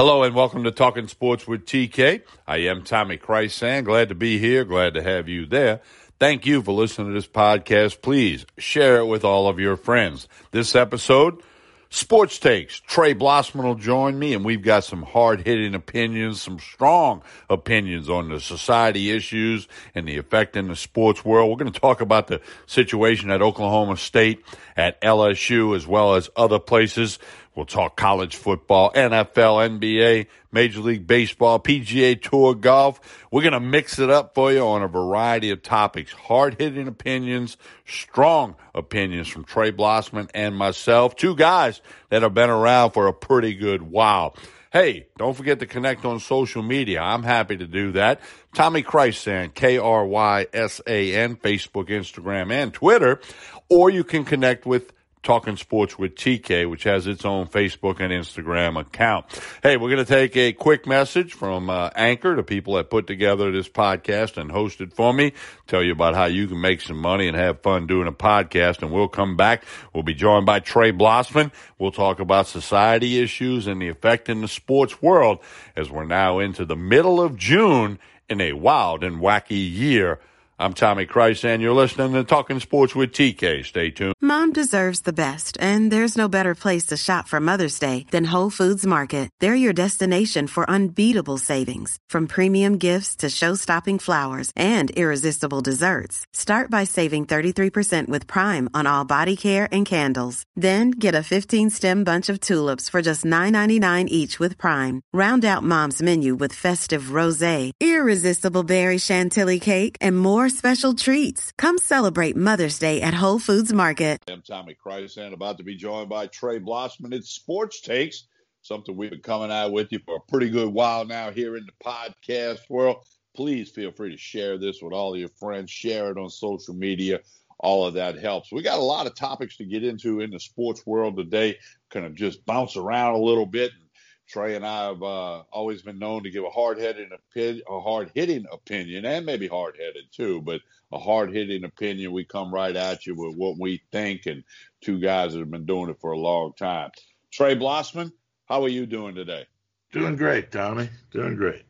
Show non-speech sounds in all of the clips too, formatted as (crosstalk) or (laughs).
Hello and welcome to Talking Sports with TK. I am Tommy Krysan. Glad to be here. Glad to have you there. Thank you for listening to this podcast. Please share it with all of your friends. This episode, Sports Takes. Trey Blossman will join me, and we've got some hard hitting opinions, some strong opinions on the society issues and the effect in the sports world. We're going to talk about the situation at Oklahoma State, at LSU, as well as other places. We'll talk college football, NFL, NBA, Major League Baseball, PGA Tour, golf. We're going to mix it up for you on a variety of topics. Hard hitting opinions, strong opinions from Trey Blossman and myself. Two guys that have been around for a pretty good while. Hey, don't forget to connect on social media. I'm happy to do that. Tommy Krysan, K R Y S A N, Facebook, Instagram, and Twitter. Or you can connect with Talking Sports with TK, which has its own Facebook and Instagram account. Hey, we're going to take a quick message from uh, Anchor, the people that put together this podcast and hosted for me, tell you about how you can make some money and have fun doing a podcast. And we'll come back. We'll be joined by Trey Blossman. We'll talk about society issues and the effect in the sports world as we're now into the middle of June in a wild and wacky year I'm Tommy Christ, and you're listening to Talking Sports with TK. Stay tuned. Mom deserves the best, and there's no better place to shop for Mother's Day than Whole Foods Market. They're your destination for unbeatable savings, from premium gifts to show-stopping flowers and irresistible desserts. Start by saving 33% with Prime on all body care and candles. Then get a 15-stem bunch of tulips for just $9.99 each with Prime. Round out Mom's menu with festive rosé, irresistible berry chantilly cake, and more more special treats. Come celebrate Mother's Day at Whole Foods Market. I'm Tommy Krysan, about to be joined by Trey Blossman. It's Sports Takes, something we've been coming out with you for a pretty good while now here in the podcast world. Please feel free to share this with all your friends, share it on social media. All of that helps. We got a lot of topics to get into in the sports world today. Kind of just bounce around a little bit and Trey and I have uh, always been known to give a hard-headed opinion, a hard-hitting opinion, and maybe hard-headed too, but a hard-hitting opinion. We come right at you with what we think, and two guys that have been doing it for a long time. Trey Blossman, how are you doing today? Doing great, Tommy. Doing great.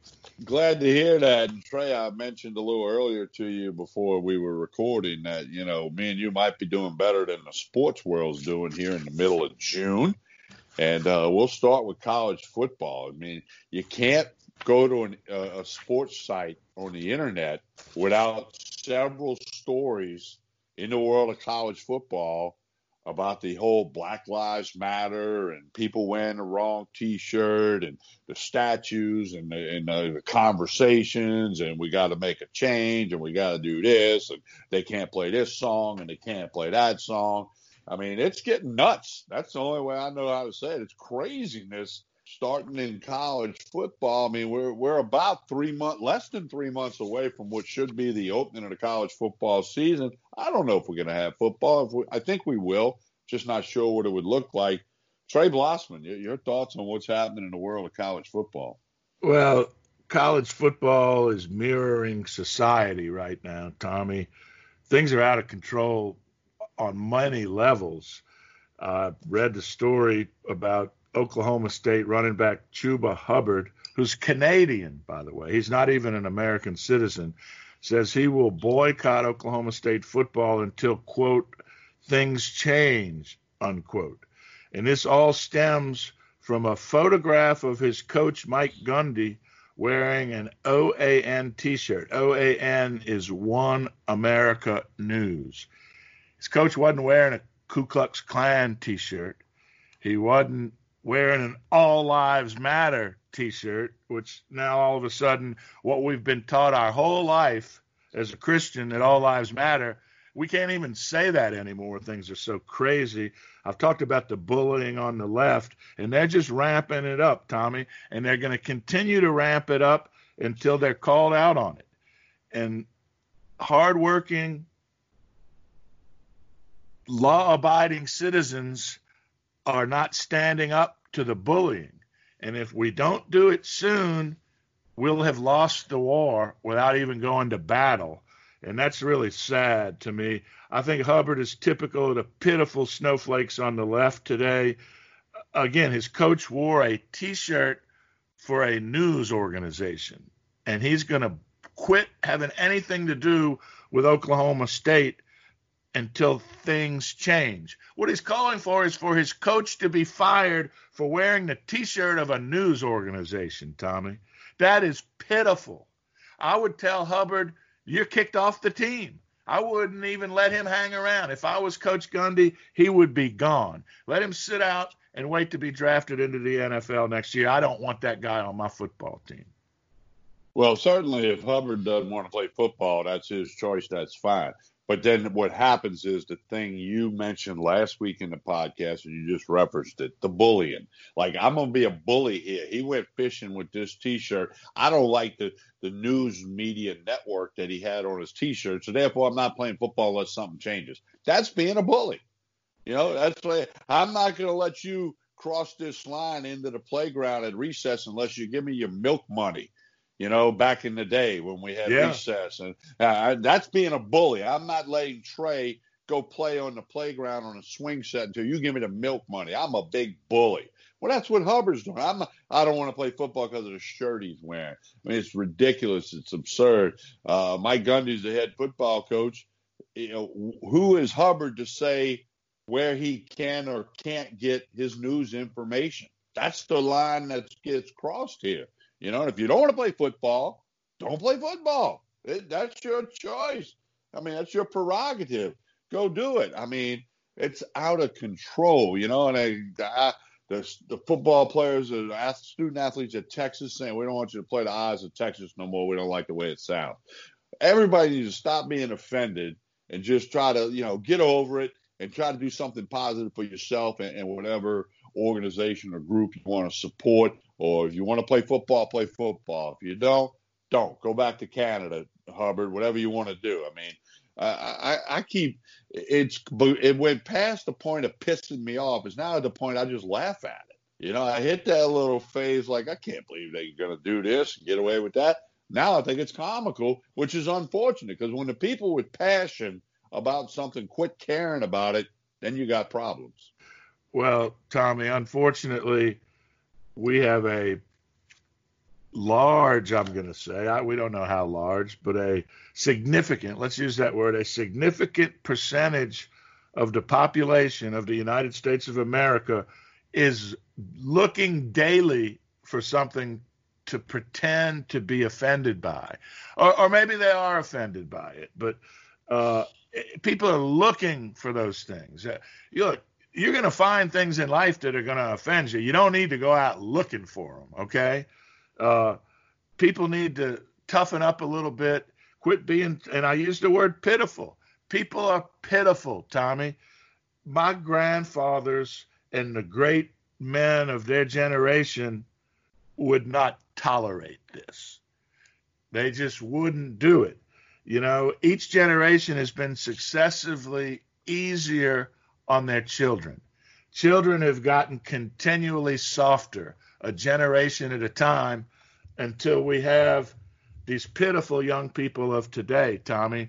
Glad to hear that. And Trey, I mentioned a little earlier to you before we were recording that, you know, me and you might be doing better than the sports world's doing here in the middle of June. And uh, we'll start with college football. I mean, you can't go to an, uh, a sports site on the internet without several stories in the world of college football about the whole Black Lives Matter and people wearing the wrong T-shirt and the statues and the, and the conversations and we got to make a change and we got to do this and they can't play this song and they can't play that song I mean, it's getting nuts. That's the only way I know how to say it. It's craziness starting in college football. I mean, we're we're about three months, less than three months away from what should be the opening of the college football season. I don't know if we're going to have football. We, I think we will. Just not sure what it would look like. Trey Blossman, your, your thoughts on what's happening in the world of college football? Well, college football is mirroring society right now, Tommy. Things are out of control on many levels. Uh, read the story about Oklahoma State running back Chuba Hubbard, who's Canadian, by the way. He's not even an American citizen. Says he will boycott Oklahoma State football until, quote, things change, unquote. And this all stems from a photograph of his coach, Mike Gundy, wearing an OAN t shirt. OAN is One America News. His coach wasn't wearing a Ku Klux Klan T-shirt. He wasn't wearing an All Lives Matter T-shirt, which now all of a sudden, what we've been taught our whole life as a Christian that all lives matter, we can't even say that anymore. Things are so crazy. I've talked about the bullying on the left, and they're just ramping it up, Tommy, and they're going to continue to ramp it up until they're called out on it. And hardworking, law abiding citizens are not standing up to the bullying. And if we don't do it soon, we'll have lost the war without even going to battle. And that's really sad to me. I think Hubbard is typical of the pitiful snowflakes on the left today. Again, his coach wore a t shirt for a news organization, and he's going to quit having anything to do with Oklahoma State until things change. What he's calling for is for his coach to be fired for wearing the t shirt of a news organization, Tommy. That is pitiful. I would tell Hubbard, you're kicked off the team. I wouldn't even let him hang around. If I was Coach Gundy, he would be gone. Let him sit out and wait to be drafted into the NFL next year. I don't want that guy on my football team. Well, certainly, if Hubbard doesn't want to play football, that's his choice. That's fine. But then what happens is the thing you mentioned last week in the podcast, and you just referenced it, the bullying. Like I'm gonna be a bully here. He went fishing with this T-shirt. I don't like the the news media network that he had on his T-shirt, so therefore I'm not playing football unless something changes. That's being a bully. You know, that's like I'm not gonna let you cross this line into the playground at recess unless you give me your milk money you know, back in the day when we had yeah. recess. And uh, that's being a bully. I'm not letting Trey go play on the playground on a swing set until you give me the milk money. I'm a big bully. Well, that's what Hubbard's doing. I'm I don't want to play football because of the shirt he's wearing. I mean, it's ridiculous. It's absurd. Uh, Mike Gundy's the head football coach. You know, who is Hubbard to say where he can or can't get his news information? That's the line that gets crossed here. You know, if you don't want to play football, don't play football. It, that's your choice. I mean, that's your prerogative. Go do it. I mean, it's out of control, you know. And I, I, the the football players, the student athletes at Texas, saying we don't want you to play the eyes of Texas no more. We don't like the way it sounds. Everybody needs to stop being offended and just try to, you know, get over it and try to do something positive for yourself and, and whatever organization or group you want to support or if you want to play football, play football. If you don't, don't. Go back to Canada, Hubbard. Whatever you want to do. I mean, I, I, keep it's it went past the point of pissing me off. It's now at the point I just laugh at it. You know, I hit that little phase like I can't believe they're to do this and get away with that. Now I think it's comical, which is unfortunate because when the people with passion about something quit caring about it, then you got problems. Well, Tommy, unfortunately, we have a large, I'm going to say, I, we don't know how large, but a significant, let's use that word, a significant percentage of the population of the United States of America is looking daily for something to pretend to be offended by. Or, or maybe they are offended by it, but uh, people are looking for those things. Uh, look, you're going to find things in life that are going to offend you. You don't need to go out looking for them, okay? Uh, people need to toughen up a little bit, quit being, and I use the word pitiful. People are pitiful, Tommy. My grandfathers and the great men of their generation would not tolerate this. They just wouldn't do it. You know, each generation has been successively easier on their children. Children have gotten continually softer, a generation at a time, until we have these pitiful young people of today, Tommy.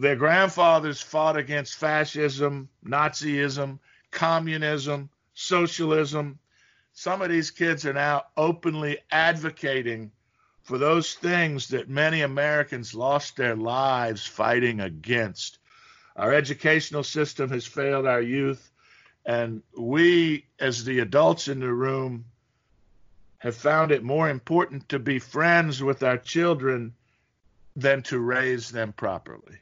Their grandfathers fought against fascism, Nazism, communism, socialism. Some of these kids are now openly advocating for those things that many Americans lost their lives fighting against. Our educational system has failed our youth, and we, as the adults in the room, have found it more important to be friends with our children than to raise them properly.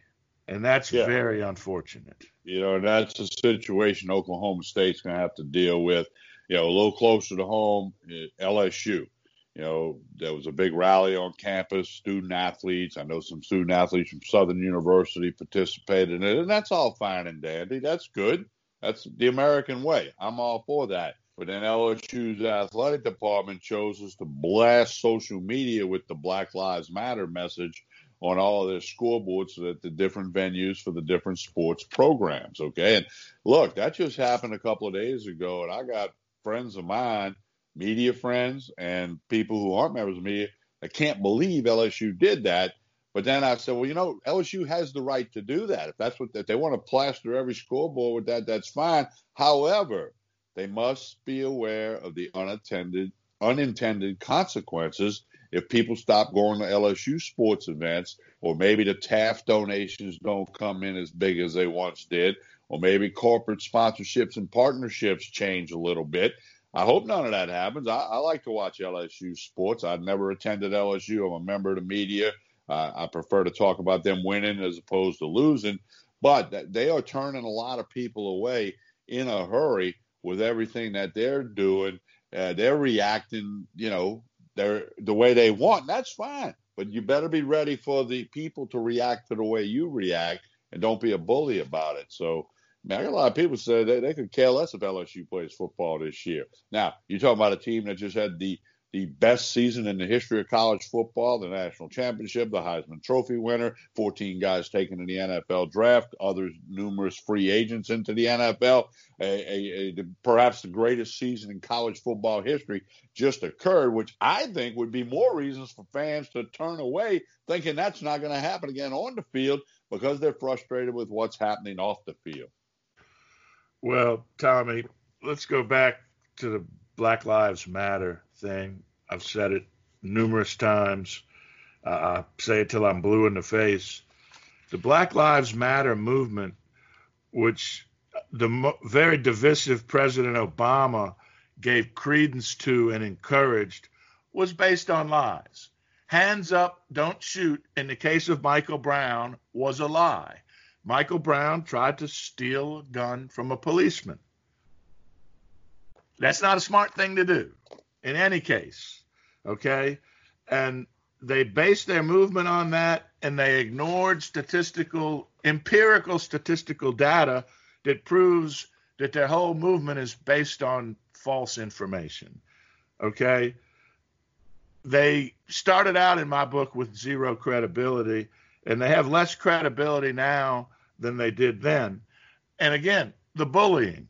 And that's yeah. very unfortunate. You know, and that's a situation Oklahoma State's going to have to deal with. You know, a little closer to home, eh, LSU. You know, there was a big rally on campus, student athletes. I know some student athletes from Southern University participated in it, and that's all fine and dandy. That's good. That's the American way. I'm all for that. But then LSU's athletic department chose to blast social media with the Black Lives Matter message on all of their scoreboards at the different venues for the different sports programs. Okay. And look, that just happened a couple of days ago, and I got friends of mine media friends and people who aren't members of media that can't believe LSU did that. But then I said, well, you know, LSU has the right to do that. If that's what if they want to plaster every scoreboard with that, that's fine. However, they must be aware of the unattended unintended consequences if people stop going to LSU sports events, or maybe the TAF donations don't come in as big as they once did, or maybe corporate sponsorships and partnerships change a little bit. I hope none of that happens. I, I like to watch LSU sports. I've never attended LSU. I'm a member of the media. Uh, I prefer to talk about them winning as opposed to losing, but they are turning a lot of people away in a hurry with everything that they're doing. Uh, they're reacting, you know, they're the way they want. That's fine, but you better be ready for the people to react to the way you react, and don't be a bully about it. So Man, I got a lot of people say they, they could care less if LSU plays football this year. Now, you're talking about a team that just had the the best season in the history of college football, the national championship, the Heisman Trophy winner, 14 guys taken in the NFL draft, others numerous free agents into the NFL. A, a, a, perhaps the greatest season in college football history just occurred, which I think would be more reasons for fans to turn away, thinking that's not going to happen again on the field because they're frustrated with what's happening off the field. Well, Tommy, let's go back to the Black Lives Matter thing. I've said it numerous times. Uh, I say it till I'm blue in the face. The Black Lives Matter movement, which the mo- very divisive President Obama gave credence to and encouraged, was based on lies. Hands up, don't shoot, in the case of Michael Brown, was a lie. Michael Brown tried to steal a gun from a policeman. That's not a smart thing to do in any case. Okay. And they based their movement on that and they ignored statistical, empirical statistical data that proves that their whole movement is based on false information. Okay. They started out in my book with zero credibility and they have less credibility now than they did then. And again, the bullying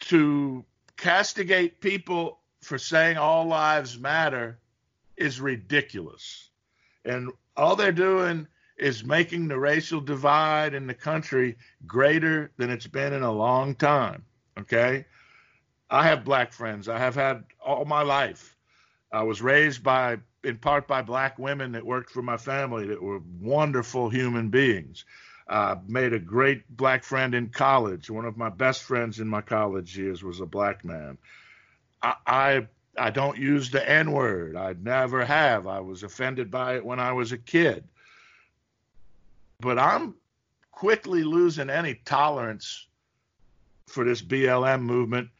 to castigate people for saying all lives matter is ridiculous. And all they're doing is making the racial divide in the country greater than it's been in a long time. Okay? I have black friends. I have had all my life. I was raised by in part by black women that worked for my family that were wonderful human beings. Uh, made a great black friend in college. One of my best friends in my college years was a black man. I, I, I don't use the N word. I never have. I was offended by it when I was a kid. But I'm quickly losing any tolerance for this BLM movement,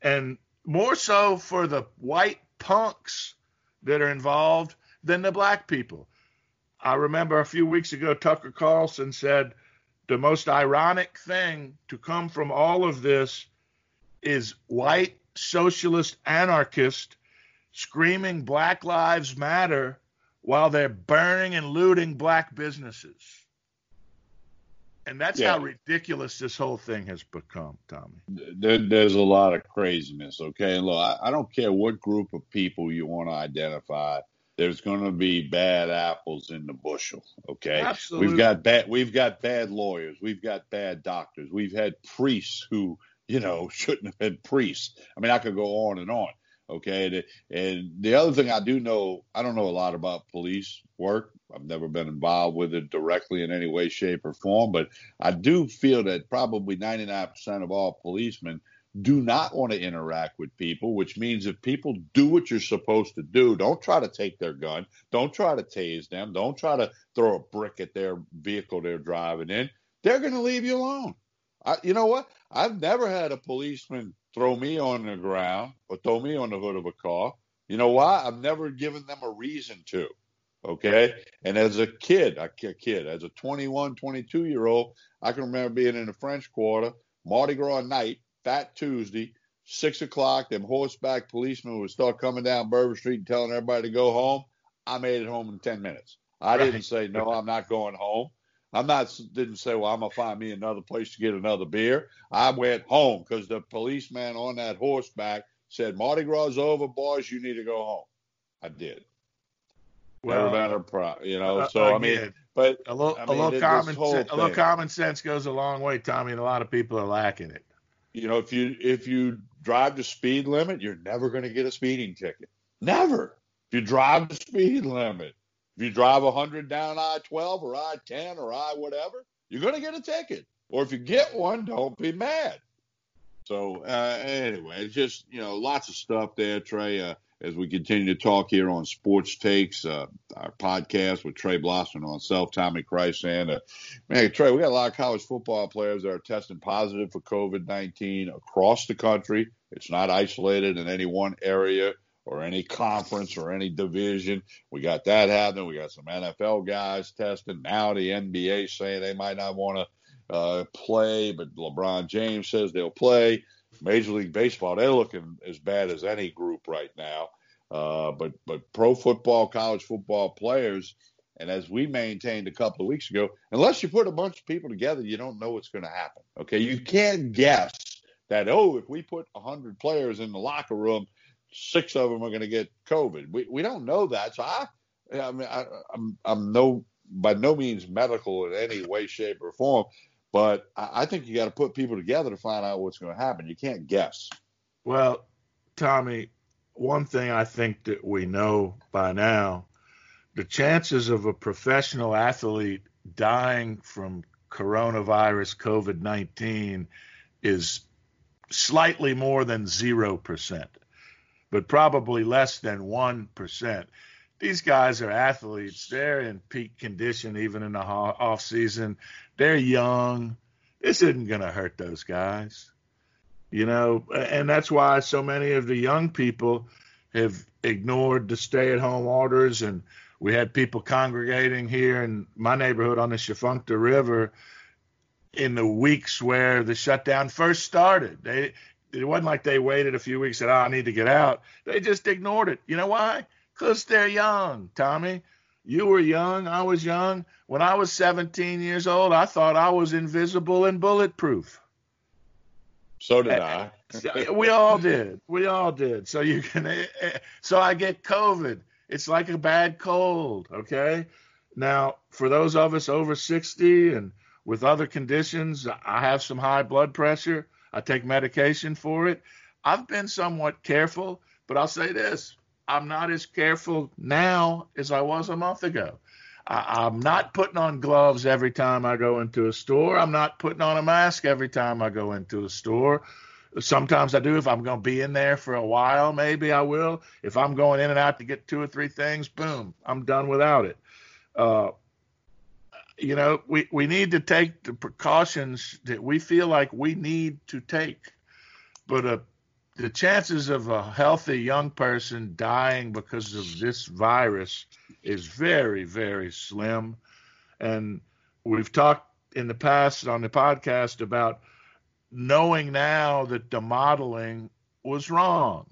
and more so for the white punks that are involved than the black people. I remember a few weeks ago, Tucker Carlson said the most ironic thing to come from all of this is white socialist anarchists screaming Black Lives Matter while they're burning and looting black businesses. And that's yeah. how ridiculous this whole thing has become, Tommy. There, there's a lot of craziness, okay? And look, I, I don't care what group of people you want to identify. There's going to be bad apples in the bushel, okay? Absolutely. We've got bad. We've got bad lawyers. We've got bad doctors. We've had priests who, you know, (laughs) shouldn't have been priests. I mean, I could go on and on. Okay. And the other thing I do know, I don't know a lot about police work. I've never been involved with it directly in any way, shape, or form, but I do feel that probably 99% of all policemen do not want to interact with people, which means if people do what you're supposed to do, don't try to take their gun, don't try to tase them, don't try to throw a brick at their vehicle they're driving in. They're going to leave you alone. I, you know what? I've never had a policeman throw me on the ground or throw me on the hood of a car. You know why? I've never given them a reason to. Okay. And as a kid, a kid, as a 21, 22 year old, I can remember being in the French Quarter, Mardi Gras night, Fat Tuesday, six o'clock. Them horseback policemen would start coming down Bourbon Street and telling everybody to go home. I made it home in 10 minutes. I right. didn't say, no, I'm not going home. I'm not didn't say, well, I'm gonna find me another place to get another beer. I went home because the policeman on that horseback said, Mardi Gras is over, boys. You need to go home. I did. Well, Never been a pro, you know. Uh, so again, I mean, but a little, I mean, a little common, sense, a little common sense goes a long way, Tommy, and a lot of people are lacking it. You know, if you if you drive the speed limit, you're never going to get a speeding ticket. Never. If you drive the speed limit, if you drive 100 down I-12 or I-10 or I whatever, you're going to get a ticket. Or if you get one, don't be mad. So uh, anyway, it's just you know lots of stuff there, Trey. Uh, as we continue to talk here on Sports Takes, uh, our podcast with Trey Blossman on self, Tommy Christ, and uh, man, Trey, we got a lot of college football players that are testing positive for COVID 19 across the country. It's not isolated in any one area or any conference or any division. We got that happening. We got some NFL guys testing. Now the NBA saying they might not want to uh, play, but LeBron James says they'll play. Major League Baseball, they're looking as bad as any group right now. Uh, but but pro football, college football players, and as we maintained a couple of weeks ago, unless you put a bunch of people together, you don't know what's going to happen. Okay, you can't guess that. Oh, if we put hundred players in the locker room, six of them are going to get COVID. We we don't know that. So I, I mean, I, I'm I'm no by no means medical in any way, shape, or form. But I think you got to put people together to find out what's going to happen. You can't guess. Well, Tommy, one thing I think that we know by now the chances of a professional athlete dying from coronavirus COVID 19 is slightly more than 0%, but probably less than 1% these guys are athletes. They're in peak condition even in the off season. They're young. This isn't going to hurt those guys. You know, and that's why so many of the young people have ignored the stay at home orders. And we had people congregating here in my neighborhood on the Tchefuncte River in the weeks where the shutdown first started. They, it wasn't like they waited a few weeks and said, oh, I need to get out. They just ignored it. You know why? Because they're young, Tommy. You were young. I was young. When I was 17 years old, I thought I was invisible and bulletproof. So did I. we all did. We all did. So you can. Eh, eh, so I get COVID. It's like a bad cold. Okay. Now, for those of us over 60 and with other conditions, I have some high blood pressure. I take medication for it. I've been somewhat careful, but I'll say this I'm not as careful now as I was a month ago. I, am not putting on gloves every time I go into a store. I'm not putting on a mask every time I go into a store. Sometimes I do. If I'm going to be in there for a while, maybe I will. If I'm going in and out to get two or three things, boom, I'm done without it. Uh, you know, we, we need to take the precautions that we feel like we need to take. But a the chances of a healthy young person dying because of this virus is very, very slim. And we've talked in the past on the podcast about knowing now that the modeling was wrong.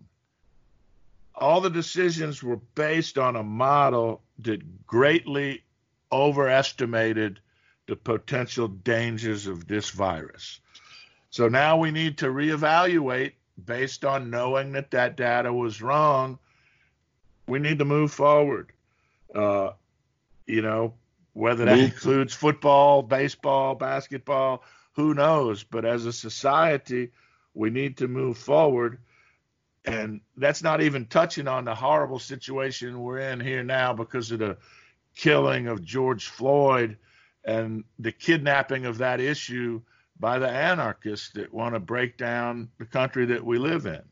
All the decisions were based on a model that greatly overestimated the potential dangers of this virus. So now we need to reevaluate based on knowing that that data was wrong, we need to move forward. Uh, you know, whether that includes football, baseball, basketball, who knows? But as a society, we need to move forward. And that's not even touching on the horrible situation we're in here now because of the killing of George Floyd and the kidnapping of that issue by the anarchists that want to break down the country that we live in.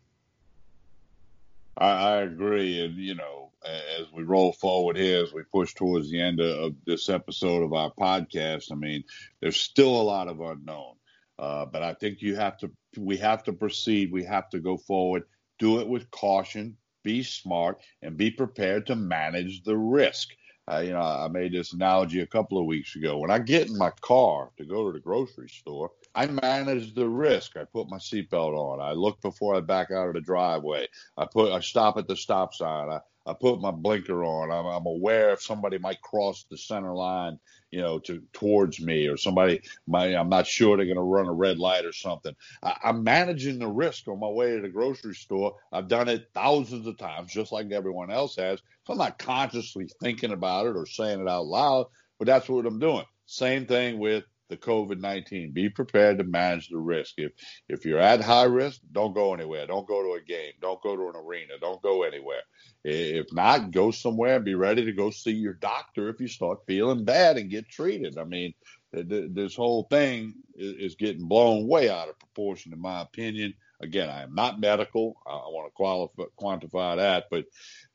I, I agree. And, you know, as we roll forward here, as we push towards the end of, of this episode of our podcast, I mean, there's still a lot of unknown. Uh, but I think you have to, we have to proceed. We have to go forward, do it with caution, be smart, and be prepared to manage the risk. Uh, you know, I made this analogy a couple of weeks ago. When I get in my car to go to the grocery store, I manage the risk. I put my seatbelt on. I look before I back out of the driveway. I put I stop at the stop sign. I, I put my blinker on. I'm, I'm aware if somebody might cross the center line, you know, to towards me, or somebody might. I'm not sure they're going to run a red light or something. I, I'm managing the risk on my way to the grocery store. I've done it thousands of times, just like everyone else has. So I'm not consciously thinking about it or saying it out loud, but that's what I'm doing. Same thing with the COVID 19. Be prepared to manage the risk. If if you're at high risk, don't go anywhere. Don't go to a game. Don't go to an arena. Don't go anywhere. If not, go somewhere and be ready to go see your doctor if you start feeling bad and get treated. I mean, this whole thing is getting blown way out of proportion, in my opinion. Again, I am not medical. I want to qualify, quantify that, but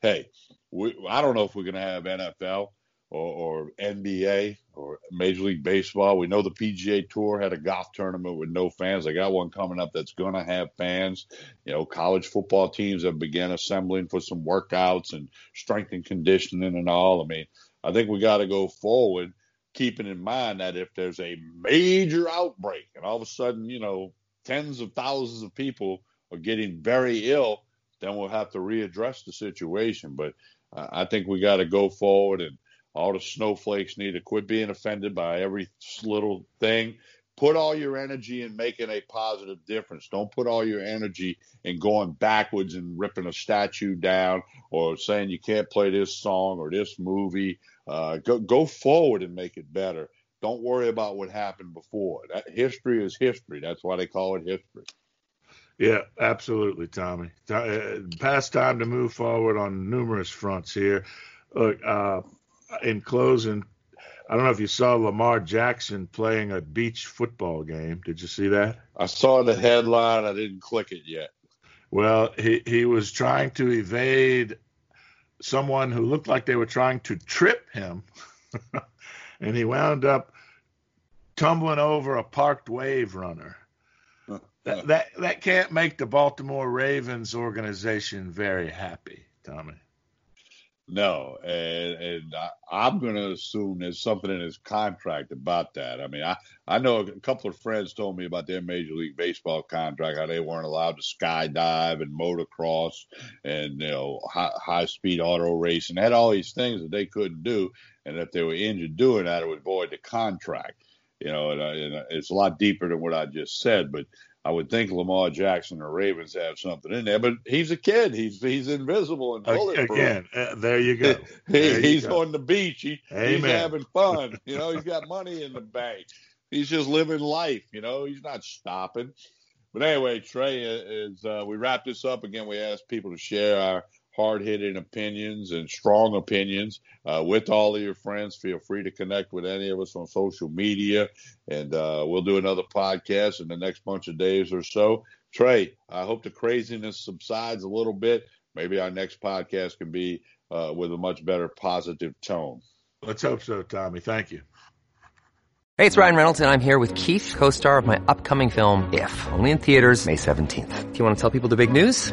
hey, we, I don't know if we're going to have NFL or, or NBA or Major League Baseball. We know the PGA Tour had a golf tournament with no fans. They got one coming up that's going to have fans. You know, college football teams have begun assembling for some workouts and strength and conditioning and all. I mean, I think we got to go forward, keeping in mind that if there's a major outbreak and all of a sudden, you know, tens of thousands of people are getting very ill, then we'll have to readdress the situation. But uh, I think we got to go forward and all the snowflakes need to quit being offended by every little thing. Put all your energy in making a positive difference. Don't put all your energy in going backwards and ripping a statue down or saying you can't play this song or this movie. Uh, go, go forward and make it better. Don't worry about what happened before. That history is history. That's why they call it history. Yeah, absolutely, Tommy. Uh, past time to move forward on numerous fronts here. Look, uh, in closing, I don't know if you saw Lamar Jackson playing a beach football game. Did you see that? I saw the headline. I didn't click it yet. Well, he, he was trying to evade someone who looked like they were trying to trip him. (laughs) and he wound up tumbling over a parked wave runner. That, that that can't make the Baltimore Ravens organization very happy, Tommy. No, and, and I, am going to assume there's something in his contract about that. I mean, I, I know a couple of friends told me about their Major League Baseball contract, how they weren't allowed to skydive and motocross and you know high, high speed auto racing, had all these things that they couldn't do, and if they were injured doing that, it would void the contract. You know, and, and it's a lot deeper than what I just said, but I would think Lamar Jackson or Ravens have something in there, but he's a kid. He's he's invisible and bulletproof. Again, uh, there you go. (laughs) There he, he's go. on the beach. He, he's having fun. You know, he's got money in the bank. He's just living life. You know, he's not stopping. But anyway, Trey, is uh, we wrap this up again. We ask people to share our hard hitting opinions and strong opinions uh, with all of your friends. Feel free to connect with any of us on social media, and uh, we'll do another podcast in the next bunch of days or so. Trey, I hope the craziness subsides a little bit. Maybe our next podcast can be uh, with a much better positive tone. Let's hope so, Tommy. Thank you. Hey, it's Ryan Reynolds, and I'm here with Keith, co star of my upcoming film, If, only in theaters, May 17th. Do you want to tell people the big news?